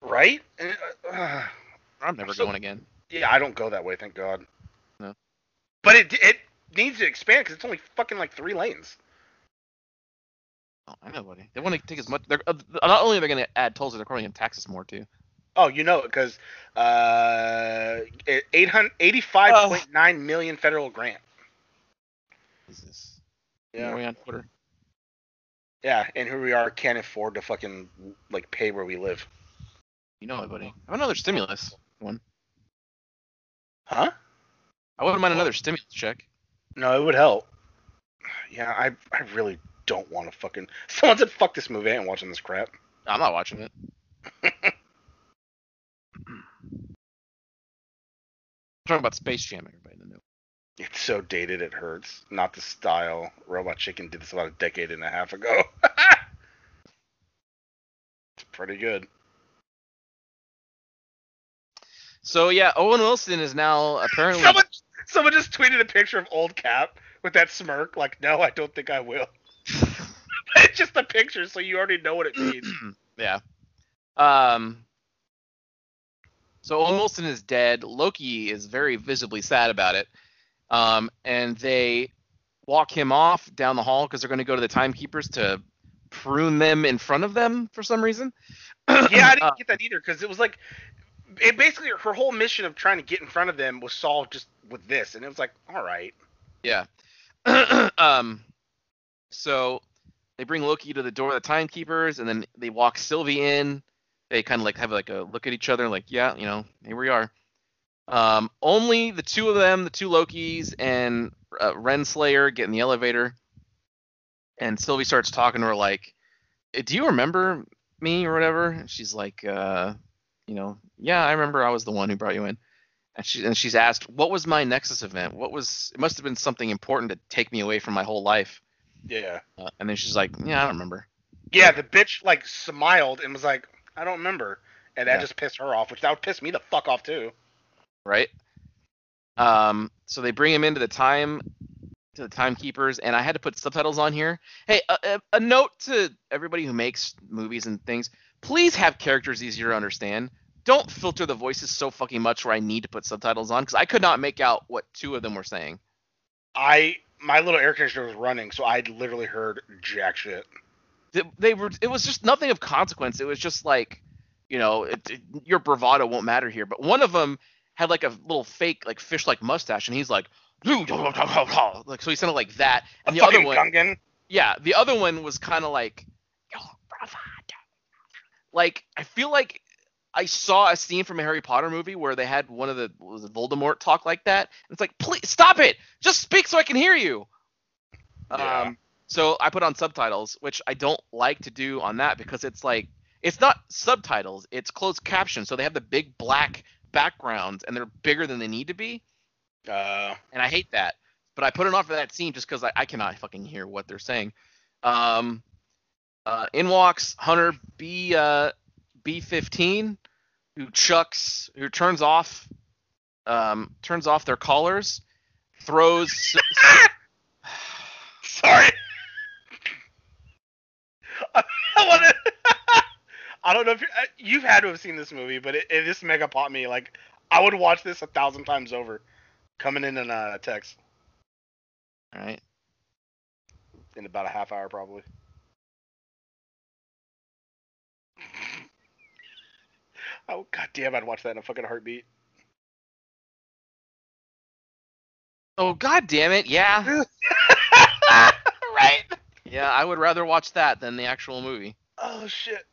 right? Uh, I'm never So- going again. yeah, I don't go that way, thank God. No. But it it needs to expand because it's only fucking like three lanes. Oh, I know, buddy. They want to take as much. They're uh, not only are they going to add tolls, they're probably going to tax us more too. Oh, you know it because uh, 800 85.9 million federal grant. Jesus. Yeah. Are we on Twitter? Yeah, and here we are can't afford to fucking like pay where we live. You know it, buddy. I want another stimulus one. Huh? I wouldn't mind another stimulus check. No, it would help. Yeah, I I really don't want to fucking. (laughs) Someone said fuck this movie. I ain't watching this crap. I'm not watching it. (laughs) Talking about Space Jam, everybody. to know. It's so dated it hurts. Not the style. Robot Chicken did this about a decade and a half ago. (laughs) it's pretty good. So yeah, Owen Wilson is now apparently Someone, someone just tweeted a picture of old Cap with that smirk. Like, no, I don't think I will. (laughs) it's just a picture, so you already know what it means. (clears throat) yeah. Um. So Owen Wilson is dead. Loki is very visibly sad about it. Um, and they walk him off down the hall because they're going to go to the timekeepers to prune them in front of them for some reason. yeah, I didn't Uh, get that either because it was like, it basically her whole mission of trying to get in front of them was solved just with this, and it was like, all right. Yeah. (clears throat) um. So they bring Loki to the door of the timekeepers, and then they walk Sylvie in. They kind of like have like a look at each other, like, yeah, you know, here we are. Um, only the two of them, the two Lokis, and uh, Renslayer get in the elevator, and Sylvie starts talking to her like, "Eh, "Do you remember me or whatever?" And she's like, uh, "You know, yeah, I remember. I was the one who brought you in." And she and she's asked, "What was my Nexus event? What was? It must have been something important to take me away from my whole life." Yeah. Uh, and then she's like, "Yeah, I don't remember." Yeah, the bitch like smiled and was like, I don't remember, and that Yeah. just pissed her off, which that would piss me the fuck off too. Right? Um, so they bring him into the time to the timekeepers, and I had to put subtitles on here. Hey, a, a, a note to everybody who makes movies and things: please have characters easier to understand. Don't filter the voices so fucking much where I need to put subtitles on because I could not make out what two of them were saying. I my little air conditioner was running, so I literally heard jack shit. They, they were. It was just nothing of consequence. It was just like, you know, it, it- your bravado won't matter here. But one of them had like a little fake like fish-like mustache, and he's like, like so he sounded like that. And A the other one, Gungan. yeah, the other one was kind of like. Like I feel like I saw a scene from a Harry Potter movie where they had one of the was it Voldemort talk like that. And it's like, please stop it, just speak so I can hear you. Yeah. Um, so I put on subtitles, which I don't like to do on that because it's like it's not subtitles, it's closed caption. So they have the big black backgrounds and they're bigger than they need to be, Uh, and I hate that. But I put it on for that scene just because I, I cannot fucking hear what they're saying. Um, uh, in walks Hunter B uh, B15, who chucks, who turns off, um, turns off their collars, throws. (laughs) sorry. (laughs) I want to. I don't know if you uh, you've had to have seen this movie, but it, it just mega popped me. Like I would watch this a thousand times over. Coming in in a text All right. in about a half hour, probably. (laughs) Oh god damn! I'd watch that in a fucking heartbeat. Oh god damn it! Yeah, (laughs) right. yeah. I would rather watch that than the actual movie. Oh shit.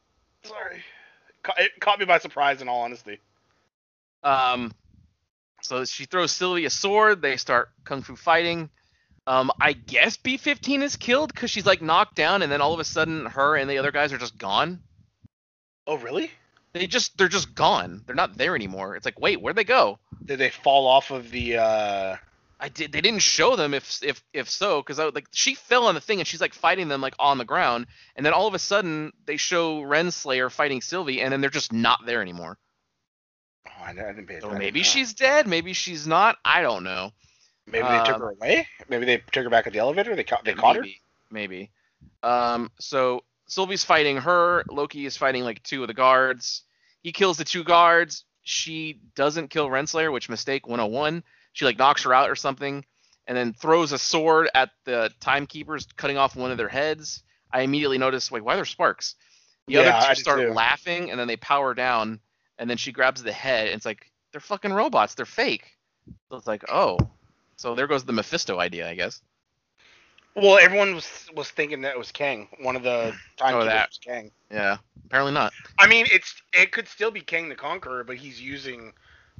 Sorry. It caught me by surprise, in all honesty. Um, so she throws Sylvie a sword. They start kung fu fighting. Um, I guess B15 is killed because she's like knocked down, and then all of a sudden, her and the other guys are just gone. Oh really? They just they're just gone. They're not there anymore. It's like, wait, where'd they go? Did they fall off of the? uh I did. They didn't show them if if if so, because I like she fell on the thing and she's like fighting them like on the ground, and then all of a sudden they show Renslayer fighting Sylvie, and then they're just not there anymore. Oh, I didn't pay So attention. maybe she's dead, maybe she's not. I don't know. Maybe they took um, her away. Maybe they took her back at the elevator. They caught. They caught her. maybe, Maybe. Um. So Sylvie's fighting her. Loki is fighting like two of the guards. He kills the two guards. She doesn't kill Renslayer, which mistake 101. She like knocks her out or something, and then throws a sword at the timekeepers, cutting off one of their heads. I immediately noticed, wait, why are there sparks? The Yeah, other two did start laughing, and then they power down, and then she grabs the head, and it's like they're fucking robots. They're fake. So it's like, oh, so there goes the Mephisto idea, I guess. Well, everyone was was thinking that it was Kang. One of the oh, timekeepers that. was Kang. Yeah, apparently not. I mean, it's it could still be Kang the Conqueror, but he's using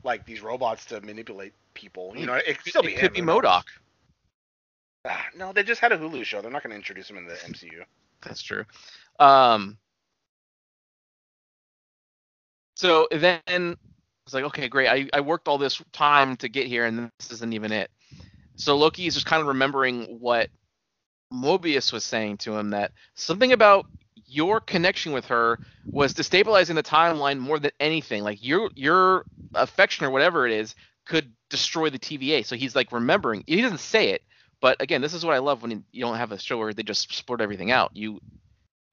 like these robots to manipulate people. You know, it could still be it could be? MODOK. Ah, no, they just had a Hulu show. They're not going to introduce him in the MCU. That's true. Um. So then it's like, okay, great. I, I worked all this time to get here, and this isn't even it. So Loki is just kind of remembering what Mobius was saying to him that something about your connection with her was destabilizing the timeline more than anything. Like your your affection or whatever it is could destroy the TVA. So he's like remembering. He doesn't say it, but again, this is what I love when you don't have a show where they just split everything out. You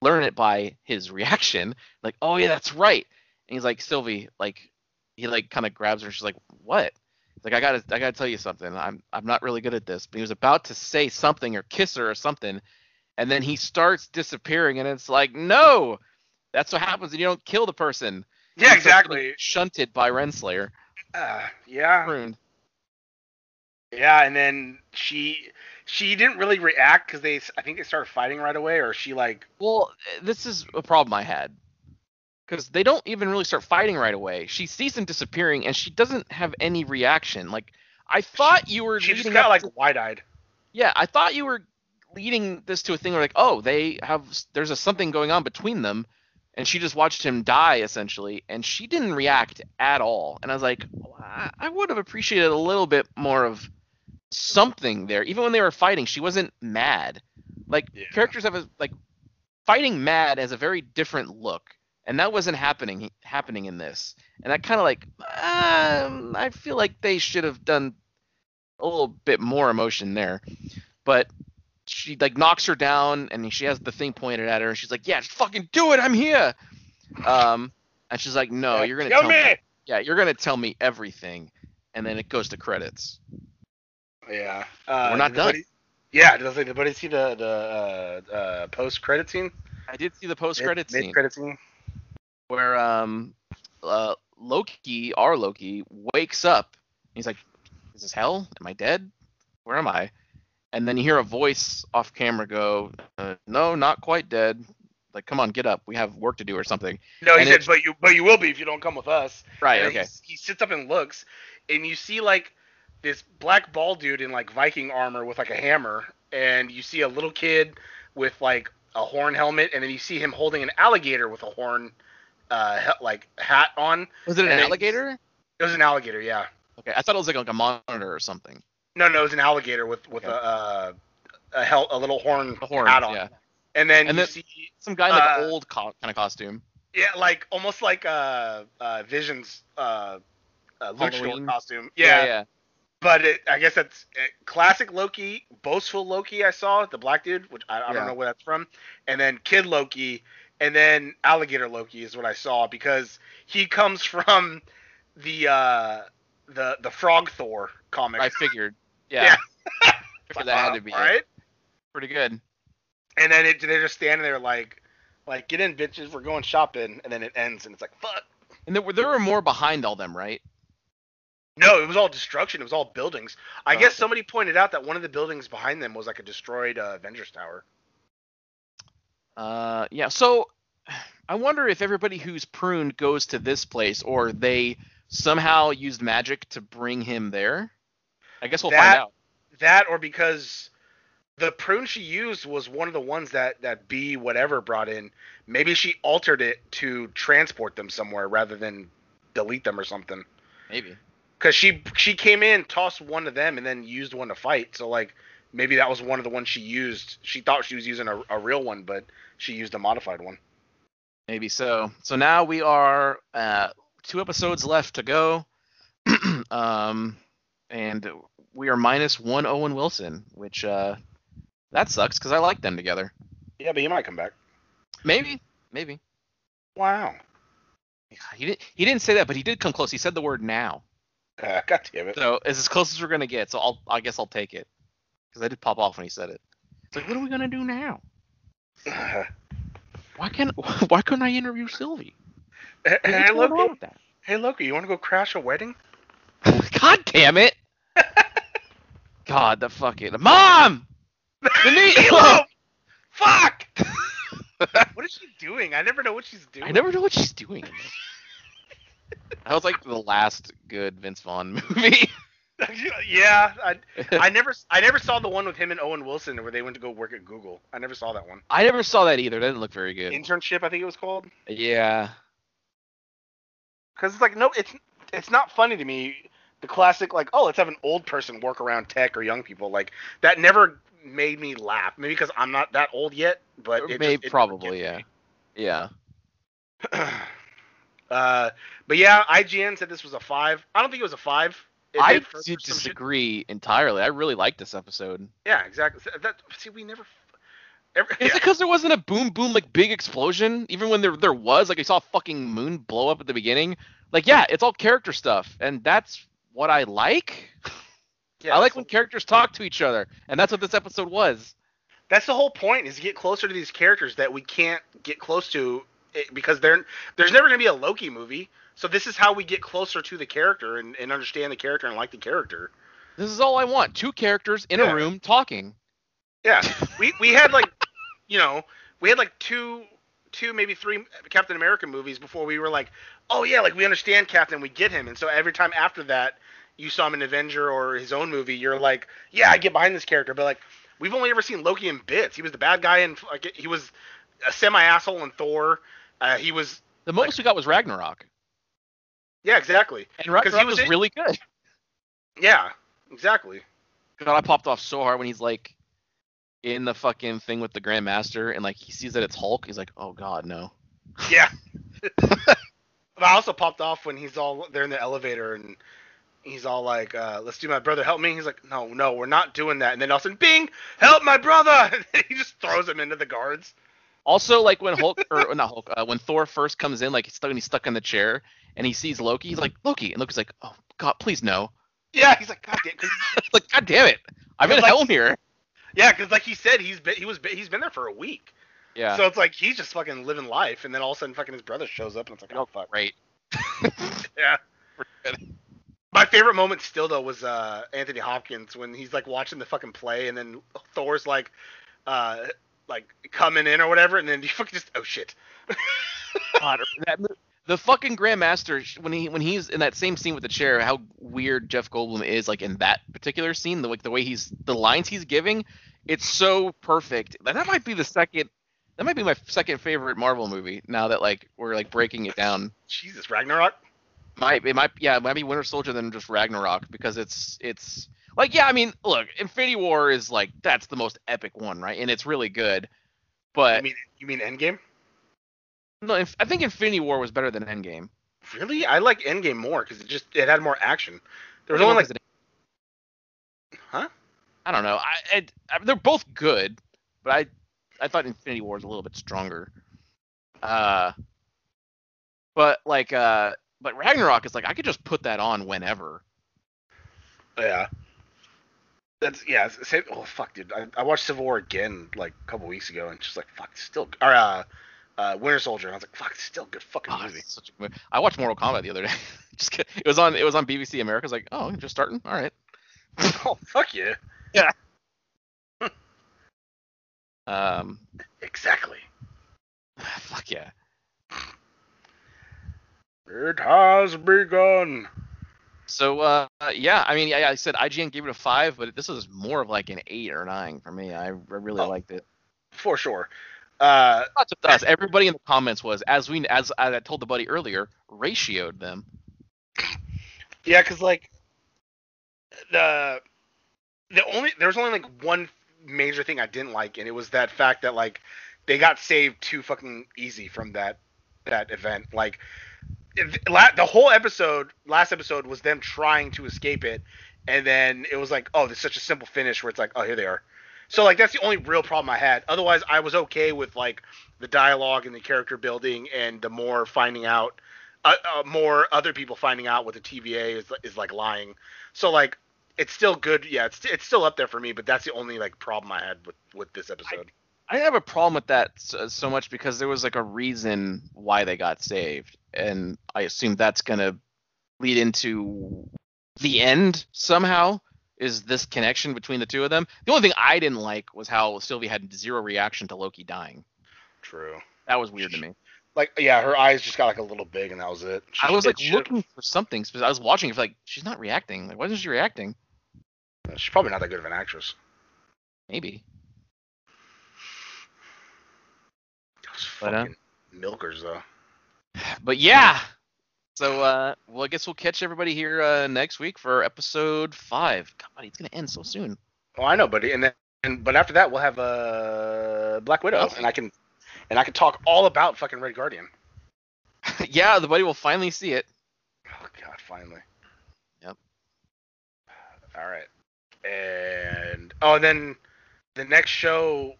learn it by his reaction. Like, oh yeah, that's right. And he's like, Sylvie, like he like kind of grabs her. She's like, what? He's like, I gotta, I gotta tell you something. I'm, I'm not really good at this. But he was about to say something or kiss her or something, and then he starts disappearing, and it's like, no, that's what happens and you don't kill the person. Yeah, exactly. Shunted by Renslayer. Uh, yeah, Pruned. yeah, and then she she didn't really react because they I think they started fighting right away, or she like Well, this is a problem I had. Because they don't even really start fighting right away. She sees him disappearing, and she doesn't have any reaction. Like, I thought you were she just got like to- wide eyed. Yeah, I thought you were leading this to a thing where like, oh, they have there's a something going on between them, and she just watched him die essentially, and she didn't react at all. And I was like, I, I would have appreciated a little bit more of something there. Even when they were fighting, she wasn't mad. Like Yeah. characters have a like fighting mad has a very different look, and that wasn't happening happening in this. And i kind of like, um, I feel like they should have done a little bit more emotion there. But she like knocks her down and she has the thing pointed at her and she's like, Yeah, just fucking do it, I'm here. Um and she's like, No, you're gonna kill tell me. me! Yeah, you're gonna tell me everything. And then it goes to credits. Yeah, uh, We're not done. Yeah, does anybody see the the uh, uh, post credit scene? I did see the post credit scene credit scene. where um uh Loki, our Loki, wakes up. He's like, Is this hell? Am I dead? Where am I? And then you hear a voice off camera go, uh, No, not quite dead. Like, come on, get up. We have work to do or something. No, he And said, but you but you will be if you don't come with us. Right. And Okay. He, he sits up and looks, and you see like this black bald dude in like Viking armor with like a hammer, and you see a little kid with like a horn helmet, and then you see him holding an alligator with a horn, uh, he- like hat on. Was it an and alligator? It was an alligator, yeah. Okay, I thought it was like, like a monitor or something. No, no, it was an alligator with with Okay. a uh, a hel- a little horn, The horn, hat on. yeah. And then And you then- see, Some guy in like Uh, an old co- kind of costume. yeah, like almost like uh, uh Vision's uh, uh Halloween? costume. yeah, Yeah, yeah. but it, I guess that's uh, classic Loki, boastful Loki. I saw the black dude, which I, I Yeah. don't know where that's from, and then Kid Loki, and then Alligator Loki is what I saw because he comes (laughs) from the uh the the Frog Thor comic. I figured. Yeah. Yeah. (laughs) That had to be right. pretty good. And then it, they're just standing there like, like get in, bitches, we're going shopping, and then it ends, and it's like fuck. And there were there were more behind all them, right? No, it was all destruction. It was all buildings. I Oh, guess okay. somebody pointed out that one of the buildings behind them was like a destroyed uh, Avengers Tower. Uh, yeah. So I wonder if everybody who's pruned goes to this place, or they somehow used magic to bring him there. I guess we'll That- find out. That or because the prune she used was one of the ones that that B whatever brought in. Maybe she altered it to transport them somewhere rather than delete them or something. Maybe. Because she she came in, tossed one to them, and then used one to fight. So like maybe that was one of the ones she used. She thought she was using a, a real one, but she used a modified one. Maybe so. So now we are uh, two episodes left to go, (clears throat) um, and we are minus one Owen Wilson, which uh, that sucks because I like them together. Yeah, but he might come back. Maybe, maybe. Wow. He didn't. He didn't say that, but he did come close. He said the word now. Uh, (laughs) God damn it. So it's as close as we're gonna get. So I'll. I guess I'll take it because I did pop off when he said it. It's like, what are we gonna do now? (sighs) Why can't? (laughs) Why couldn't I interview Sylvie? hey, hey, Loki. Hey, Loki, you want to go crash a wedding? (laughs) God damn it! God, the fucking mom. Denise! (laughs) Elope! Fuck! (laughs) what is she doing? I never know what she's doing. I never know what she's doing. That was like the last good Vince Vaughn (laughs) movie. yeah, I, I never, I never saw the one with him and Owen Wilson where they went to go work at Google. I never saw that one. I never saw that either. That didn't look very good. Internship, I think it was called. Yeah. Because it's like no, it's it's not funny to me the classic like, oh, let's have an old person work around tech or young people. Like that never made me laugh. Maybe because I'm not that old yet, but it Maybe probably, yeah. Yeah. (clears throat) uh, but yeah, IGN said this was a five. I don't think it was a five. It I did for- did for some shit. disagree entirely. I really liked this episode. Yeah, exactly. That see, we never. Every, Is yeah. it because there wasn't a boom boom like big explosion? Even when there there was, like I saw a fucking moon blow up at the beginning. Like yeah, it's all character stuff, and that's what I like. Yeah, (laughs) I like when characters talk to each other, and that's what this episode was. That's the whole point is to get closer to these characters that we can't get close to eh, because they're there's never going to be a Loki movie. So this is how we get closer to the character and, and understand the character and like the character. This is all I want: two characters in Yeah. a room talking. Yeah, we we had like, (laughs) you know, we had like two two maybe three Captain America movies before we were like, oh yeah, like we understand Captain, we get him, and so every time after that you saw him in Avenger or his own movie, you're like, yeah, I get behind this character, but like we've only ever seen Loki in bits. He was the bad guy in like he was a semi asshole in Thor. Uh, he was The most we got was Ragnarok, yeah, exactly. and 'Cause Ragnarok he was was, in- really good. Yeah, exactly. God, I popped off so hard when he's like in the fucking thing with the Grandmaster, and like he sees that it's Hulk. He's like, oh god, no. Yeah. (laughs) but I also popped off when he's all there in the elevator and he's all like, uh, "Let's do my brother help me." He's like, "No, no, we're not doing that." And then all of a sudden, Bing, help my brother! (laughs) And he just throws him into the guards. Also, like when Hulk or (laughs) not Hulk, uh, when Thor first comes in, like he's stuck, and he's stuck in the chair, and he sees Loki. He's like, Loki, and Loki's like, oh god, please no. Yeah, he's like, "God damn!" like, god damn it, I'm in like- hell here. Yeah, because like he said, he's been he was he's been there for a week. Yeah. So it's like he's just fucking living life, and then all of a sudden, fucking his brother shows up, and it's like, oh fuck. Right. (laughs) (laughs) Yeah. My favorite moment still though was uh, Anthony Hopkins when he's like watching the fucking play and then Thor's like uh like coming in or whatever and then you fucking just oh shit. (laughs) God, that, the fucking Grandmaster when he when he's in that same scene with the chair, how weird Jeff Goldblum is like in that particular scene, the like the way he's the lines he's giving, it's so perfect. That that might be the second. That might be my second favorite Marvel movie. Now that like we're like breaking it down, Jesus, Ragnarok? might it might yeah it might be Winter Soldier than just Ragnarok because it's it's like yeah I mean look Infinity War is like that's the most epic one right and it's really good, but You mean you mean Endgame? No I think Infinity War was better than Endgame. Really? I like Endgame more because it just it had more action. There was only like huh? I don't know. I, I, I they're both good, but I I thought Infinity War was a little bit stronger. Uh, but like uh, but Ragnarok is like I could just put that on whenever. Yeah. That's yeah. Same, oh fuck, dude. I, I watched Civil War again like a couple weeks ago, and just like fuck, still or uh, uh, Winter Soldier. And I was like, fuck, it's still a good fucking Oh, movie. such a good movie. I watched Mortal Kombat the other day. (laughs) just kid- it was on it was on BBC America. I was like, oh, just starting. All right. (laughs) oh fuck you. yeah. (laughs) Um, Exactly. (sighs) fuck yeah. It has begun. So uh, yeah, I mean, yeah, I said IGN gave it a five, but this is more of like an eight or nine for me. I, I really Oh. liked it. For sure. Uh, Not just us. Everybody in the comments was, as we, as I told the buddy earlier, ratioed them. yeah, because like the the only there was only like one major thing I didn't like, and it was that fact that like they got saved too fucking easy from that that event. Like if- la- the whole episode, last episode was them trying to escape it, and then it was like, oh, there's such a simple finish where it's like, oh, here they are. So like that's the only real problem I had. Otherwise, I was okay with like the dialogue and the character building and the more finding out, uh, uh, more other people finding out what the TVA is is like lying. So like it's still good. Yeah, it's it's still up there for me. But that's the only like problem I had with with this episode. I didn't have a problem with that so, so much because there was like a reason why they got saved, and I assume that's gonna lead into the end somehow. Is this connection between the two of them? The only thing I didn't like was how Sylvie had zero reaction to Loki dying. True. That was weird to me. Like yeah, her eyes just got like a little big, and that was it. She- I was like looking for something. I was watching it for like she's not reacting. Like why isn't she reacting? She's probably not that good of an actress. Maybe. Those But, uh, fucking milkers though. (sighs) But yeah. So, uh, well, I guess we'll catch everybody here uh, next week for episode five. God, it's gonna end so soon. Oh, I know, buddy. And then, and, but after that, we'll have uh, Black Widow, Okay. and I can, and I can talk all about fucking Red Guardian. (laughs) yeah, the buddy will finally see it. Oh God, finally. Yep. All right. And oh, and then the next show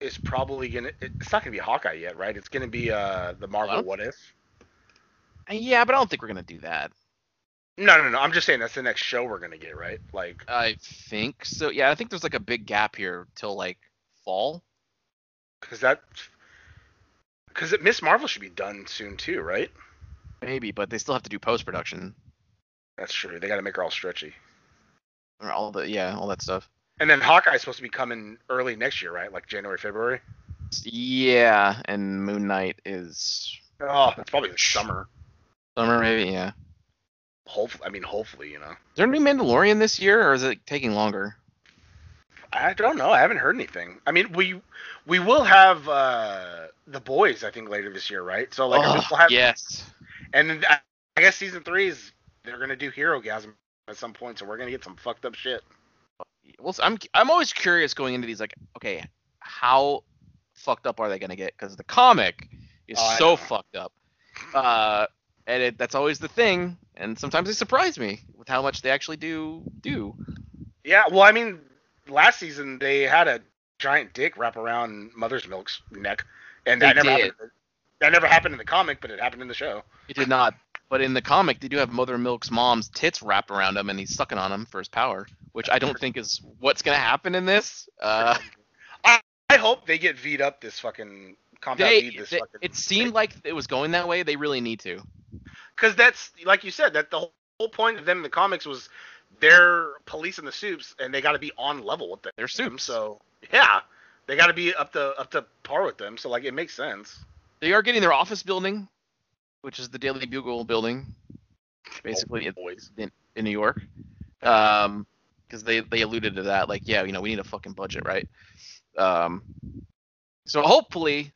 is probably gonna. It's not gonna be Hawkeye yet, right? It's gonna be uh the Marvel What If. Uh, Yeah, but I don't think we're gonna do that. No, no, no. I'm just saying that's the next show we're gonna get, right? Like, I think so. Yeah, I think there's like a big gap here till like fall. because that, because Miss Marvel should be done soon too, right? Maybe, but they still have to do post production That's true. They got to make her all stretchy. or all the yeah, all that stuff. And then Hawkeye's supposed to be coming early next year, right? Like January, February. Yeah, and Moon Knight is Oh, it's probably the summer. Summer maybe. Yeah. Hopefully, I mean, hopefully, you know. Is there a new Mandalorian this year, or is it taking longer? I don't know. I haven't heard anything. I mean, we we will have uh the boys, I think, later this year, right? So like, Oh, we'll have, yes. and then I I guess season three is they're gonna do Hero Gasm at some point, so we're gonna get some fucked up shit. Well, I'm I'm always curious going into these like, okay, how fucked up are they gonna get? Because the comic is Oh, so fucked up. Uh, and it, that's always the thing. And sometimes they surprise me with how much they actually do do. Yeah, well, I mean, last season they had a giant dick wrap around Mother's Milk's neck, and that They never did. happened. That never happened in the comic, but it happened in the show. It did not. But in the comic, they do have Mother Milk's mom's tits wrapped around him, and he's sucking on him for his power, which I don't think is what's gonna happen in this. Uh, I hope they get V'd up this fucking compound they, V this they- fucking. it seemed like it was going that way. They really need to. Because that's like you said that the whole, whole point of them in the comics was they're policing the soups and they got to be on level with them. They're soups. So yeah, they got to be up to up to par with them. So like it makes sense. They are getting their office building, which is the Daily Bugle building, basically Oh, in, in New York. Um, because they they alluded to that, like, yeah, you know, we need a fucking budget, right? Um, so hopefully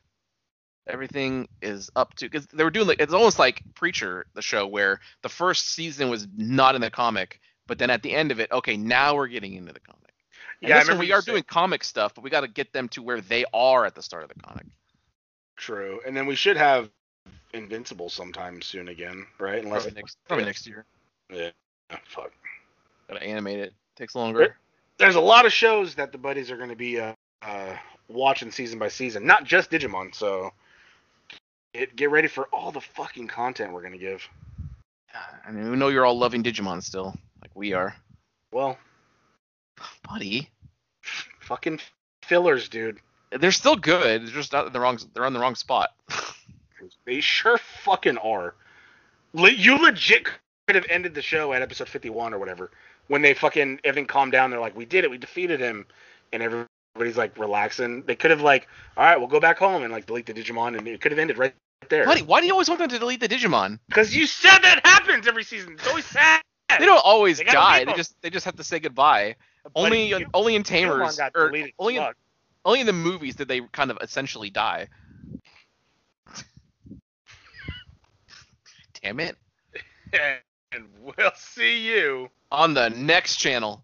everything is up to because they were doing like it's almost like Preacher, the show, where the first season was not in the comic, but then at the end of it, okay, now we're getting into the comic. And Yeah, one we are doing comic stuff, but we got to get them to where they are at the start of the comic. True, and then we should have Invincible sometime soon again, right? Unless Probably next, probably next year. yeah, fuck. Gotta animate it. Takes longer. There's a lot of shows that the buddies are going to be uh, uh, watching season by season, not just Digimon. So get get ready for all the fucking content we're going to give. I mean, we know you're all loving Digimon still, like we are, Well, buddy. fucking fillers, dude. They're still good. They're just not in the wrong. They're on the wrong spot. (laughs) They sure fucking are. You legit could have ended the show at episode 51 or whatever. When they fucking everything calmed down, they're like, "We did it. We defeated him," and everybody's like relaxing. They could have like, "All right, we'll go back home and like delete the Digimon," and it could have ended right there. Buddy, why do you always want them to delete the Digimon? Because you said that happens every season. It's always sad. They don't always They die. They just they just have to say goodbye. But Only you- only in Tamers or only in, only in the movies did they kind of essentially die. (laughs) Damn it! (laughs) and we'll see you. On the next channel.